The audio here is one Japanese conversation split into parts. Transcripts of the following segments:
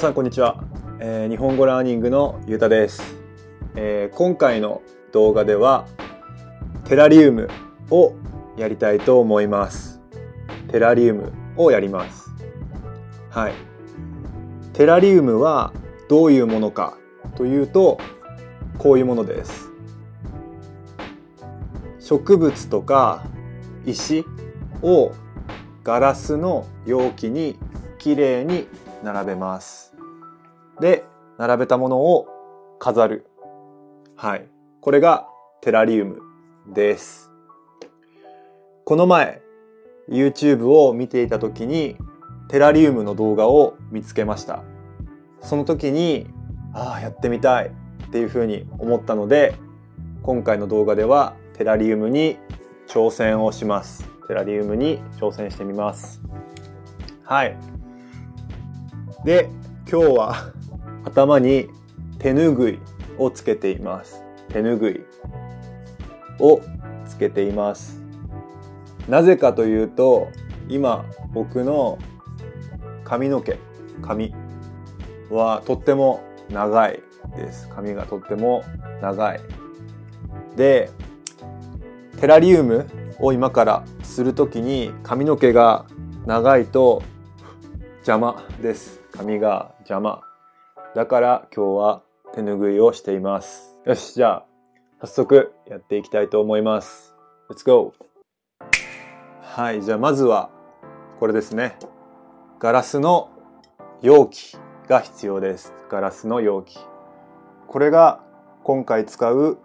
皆さんこんにちは、えー日本語ラーニングのゆうたです、えー今回の動画ではテラリウムをやりたいと思います。テラリウムをやります。はい。テラリウムはどういうものかというとこういうものです。植物とか石をガラスの容器にきれいに並べます。で、並べたものを飾る。はい。これがテラリウムです。この前、YouTube を見ていた時にテラリウムの動画を見つけました。その時に、ああ、やってみたいっていうふうに思ったので、今回の動画ではテラリウムに挑戦をします。テラリウムに挑戦してみます。はい。で、今日は頭に手ぬぐいをつけています。手ぬぐいをつけています。なぜかというと、今僕の髪の毛、髪はとっても長いです。髪がとっても長い。で、テラリウムを今からするときに髪の毛が長いと邪魔です。髪が邪魔。だから今日は手ぬぐいをしています。よし、じゃあ早速やっていきたいと思います。Let's go! はい、じゃあまずはこれですね。ガラスの容器が必要です。ガラスの容器。これが今回使う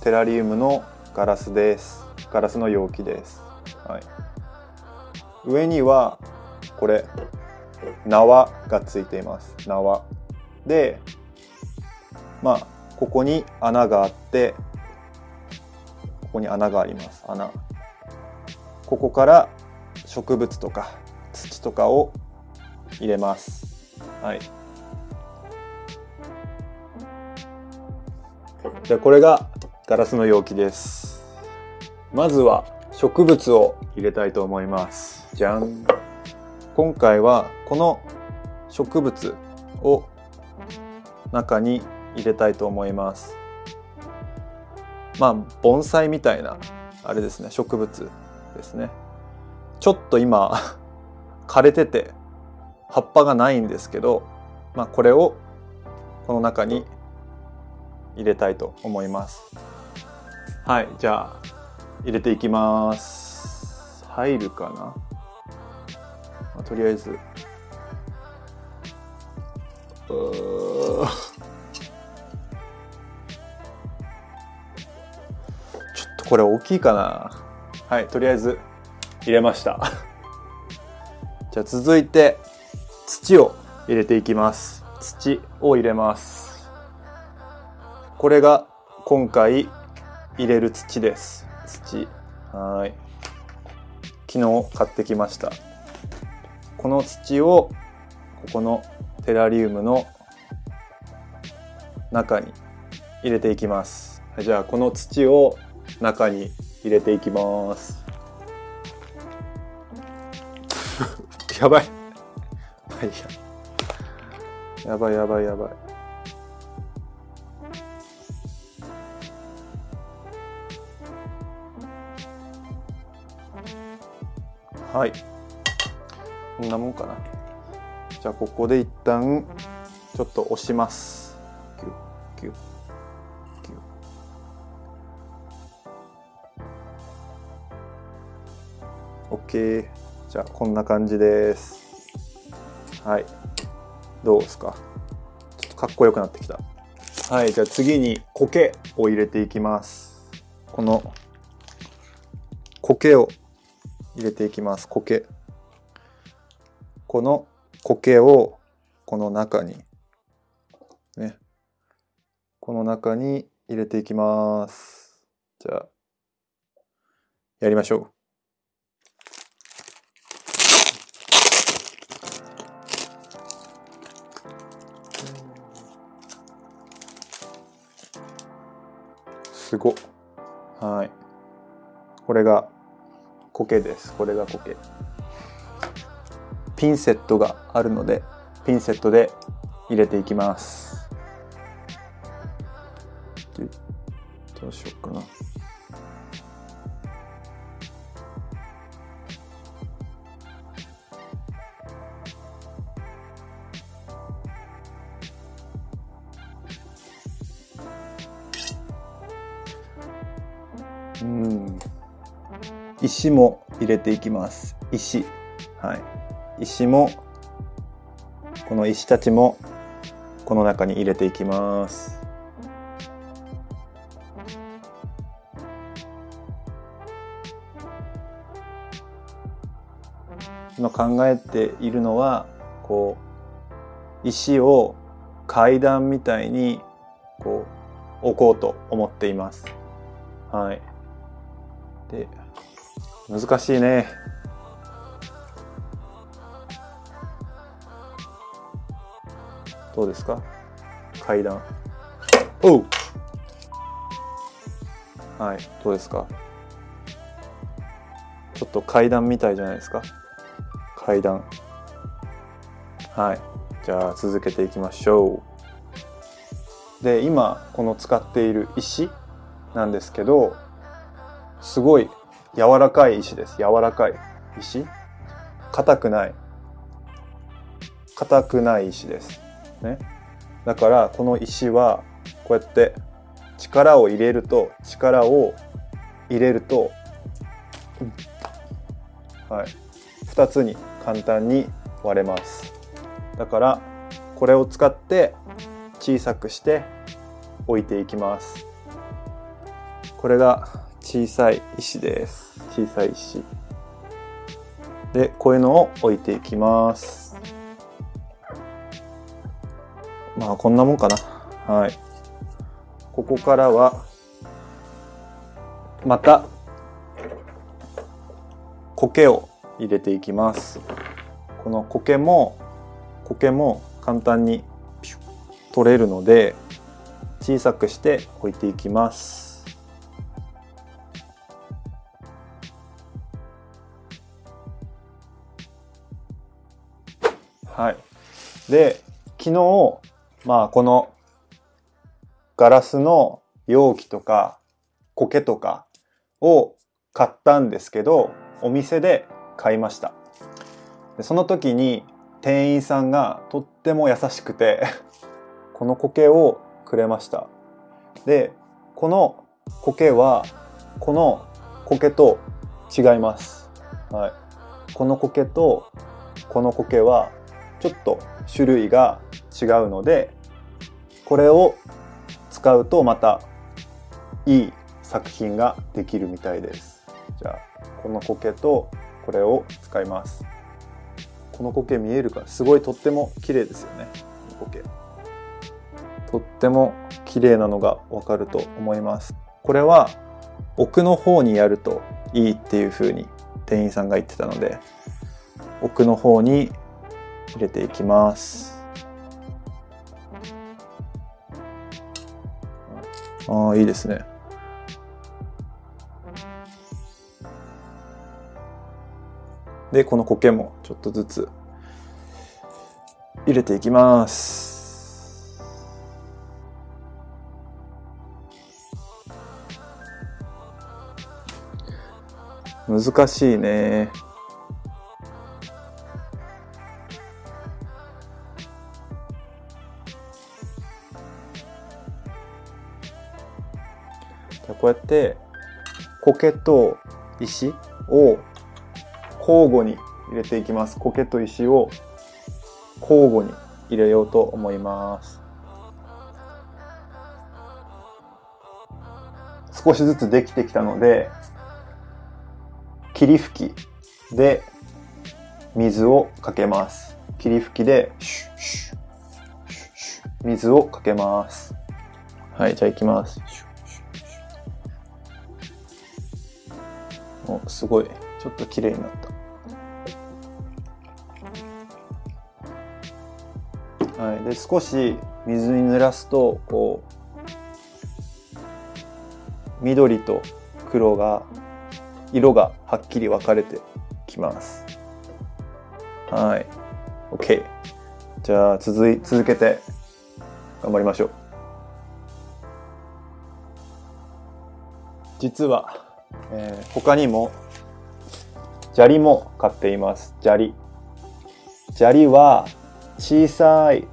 テラリウムのガラスです。ガラスの容器です。はい。上にはこれ縄がついています。縄。で、まあここに穴があって、ここに穴があります。穴。ここから植物とか土とかを入れます。はい。じゃあこれがガラスの容器です。まずは植物を入れたいと思います。じゃん。今回はこの植物を中に入れたいと思います。まあ盆栽みたいなあれですね植物ですね。ちょっと今 枯れてて葉っぱがないんですけど、まあこれをこの中に入れたいと思います。はい、じゃあ入れていきます。入るかな、まあとりあえず。うーこれ大きいかな？はい、とりあえず入れました。じゃあ続いて土を入れていきます。土を入れます。これが今回入れる土です。土。はい。昨日買ってきました。この土をここのテラリウムの中に入れていきます。じゃあこの土を中に入れていきます。やばい。やばいやばいやばい。はい。こんなもんかな。じゃあここで一旦ちょっと押します。キュッキュッじゃあこんな感じです。はい。どうですか？ちょっとかっこよくなってきた。はい。じゃあ次に苔を入れていきます。この苔を入れていきます。苔。この苔をこの中にね。この中に入れていきます。じゃあやりましょう。すご。はい。これが苔です。これが苔。ピンセットがあるので、ピンセットで入れていきますどうしよ石も入れていきます。石。はい。石もこの石たちもこの中に入れていきます。今考えているのはこう石を階段みたいにこう置こうと思っています。はい。で難しいね。どうですか？階段。おう。はいどうですか？ちょっと階段みたいじゃないですか？階段。はいじゃあ続けていきましょう。で今この使っている石なんですけどすごい柔らかい石です。柔らかい石？硬くない。硬くない石です。ね。だからこの石はこうやって力を入れると力を入れると、はい、2つに簡単に割れます。だからこれを使って小さくして置いていきます。これが小さい石です。小さい石。でこういうのを置いていきます。まあこんなもんかな。はい。ここからはまた苔を入れていきます。この苔も苔も簡単に取れるので小さくして置いていきます。はい。で昨日まあこのガラスの容器とか苔とかを買ったんですけどお店で買いました。でその時に店員さんがとっても優しくて この苔をくれました。でこの苔はこの苔と違います、はい、この苔とこの苔はちょっと種類が違うのでこれを使うとまたいい作品ができるみたいです。じゃあこの苔とこれを使います。この苔見えるかすごいとっても綺麗ですよね。苔。とっても綺麗なのがわかると思います。これは奥の方にやるといいっていう風に店員さんが言ってたので奥の方に入れていきます。ああいいですね。でこの苔もちょっとずつ入れていきます。難しいね。こうやって苔と石を交互に入れていきます。苔と石を交互に入れようと思います。少しずつできてきたので霧吹きで水をかけます。霧吹きでシュッシュッシュッシュッ水をかけます。はいじゃあいきます。おすごいちょっと綺麗になった。はい。で少し水に濡らすとこう緑と黒が色がはっきり分かれてきます。はい。OK じゃあ続い続けて頑張りましょう。実は、えー、他にも砂利も買っています。砂利。砂利は小さい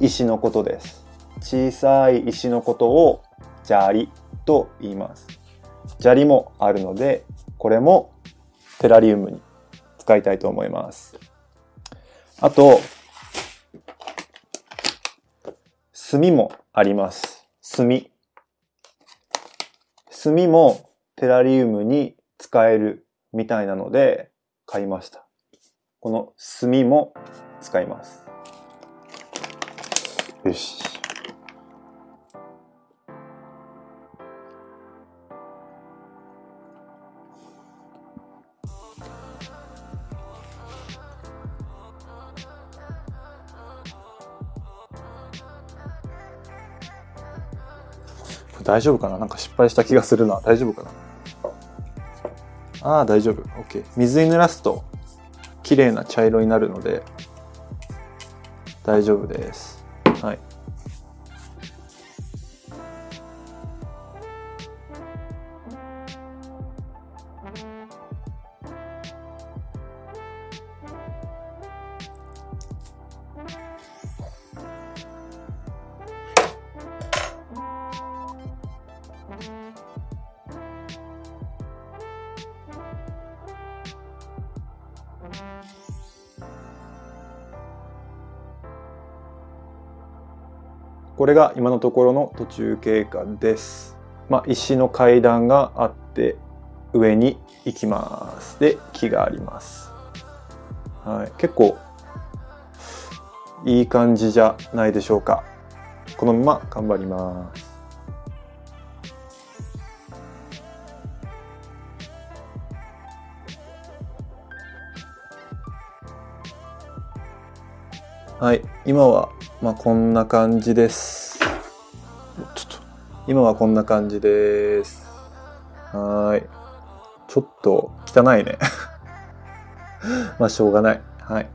石のことです。小さい石のことを砂利と言います。砂利もあるのでこれもテラリウムに使いたいと思います。あと炭もあります。炭。炭もテラリウムに使えるみたいなので買いました。この炭も使います。よし。大丈夫かな？なんか失敗した気がするな。大丈夫かな？ああ、大丈夫。OK。水に濡らすと綺麗な茶色になるので大丈夫です。はい。これが今のところの途中経過です。まあ、石の階段があって上に行きます。で、木があります。はい、結構いい感じじゃないでしょうか。このまま頑張ります。はい、今はまあこんな感じです。ちょっと、今はこんな感じです。はい。ちょっと汚いね。まあしょうがない。はい。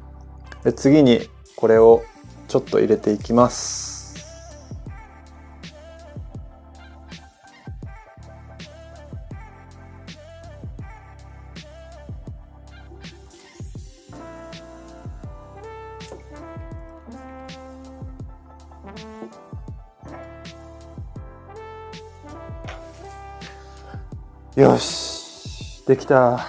で、次にこれをちょっと入れていきます。よし。できた。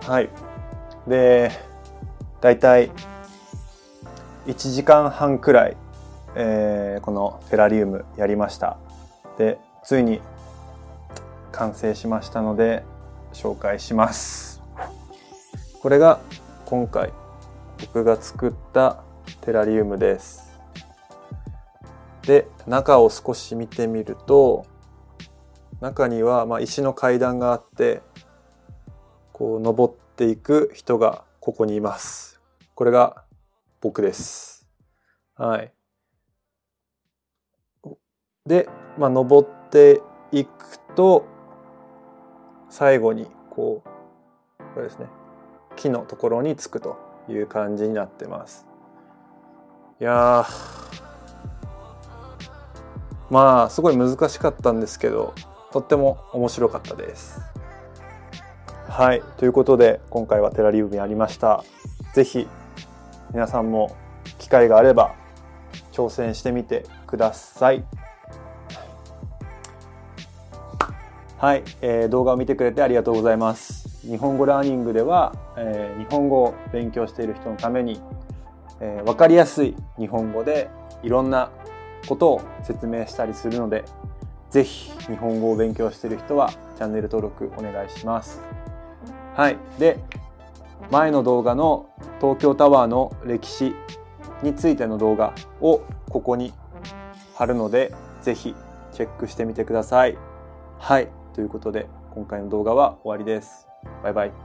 はい。でだいたい1時間半くらい、えー、このフェラリウムやりました。でついに完成しましたので紹介します。これが今回僕が作ったテラリウムです。で中を少し見てみると中にはま石の階段があってこう登っていく人がここにいます。これが僕です。はい。で、まあ、登っていくと最後にこうこれですね木のところに着くという感じになってます。いやーまあすごい難しかったんですけどとっても面白かったです。はいということで今回はテラリウムやりました。是非皆さんも機会があれば挑戦してみてください。はい、えー、動画を見てくれてありがとうございます。日本語ラーニングでは、えー、日本語を勉強している人のために、えー、分かりやすい日本語でいろんなことを説明したりするので、ぜひ日本語を勉強している人はチャンネル登録お願いします。はい。で、前の動画の東京タワーの歴史についての動画をここに貼るので、ぜひチェックしてみてください。はい。ということで、今回の動画は終わりです。バイバイ。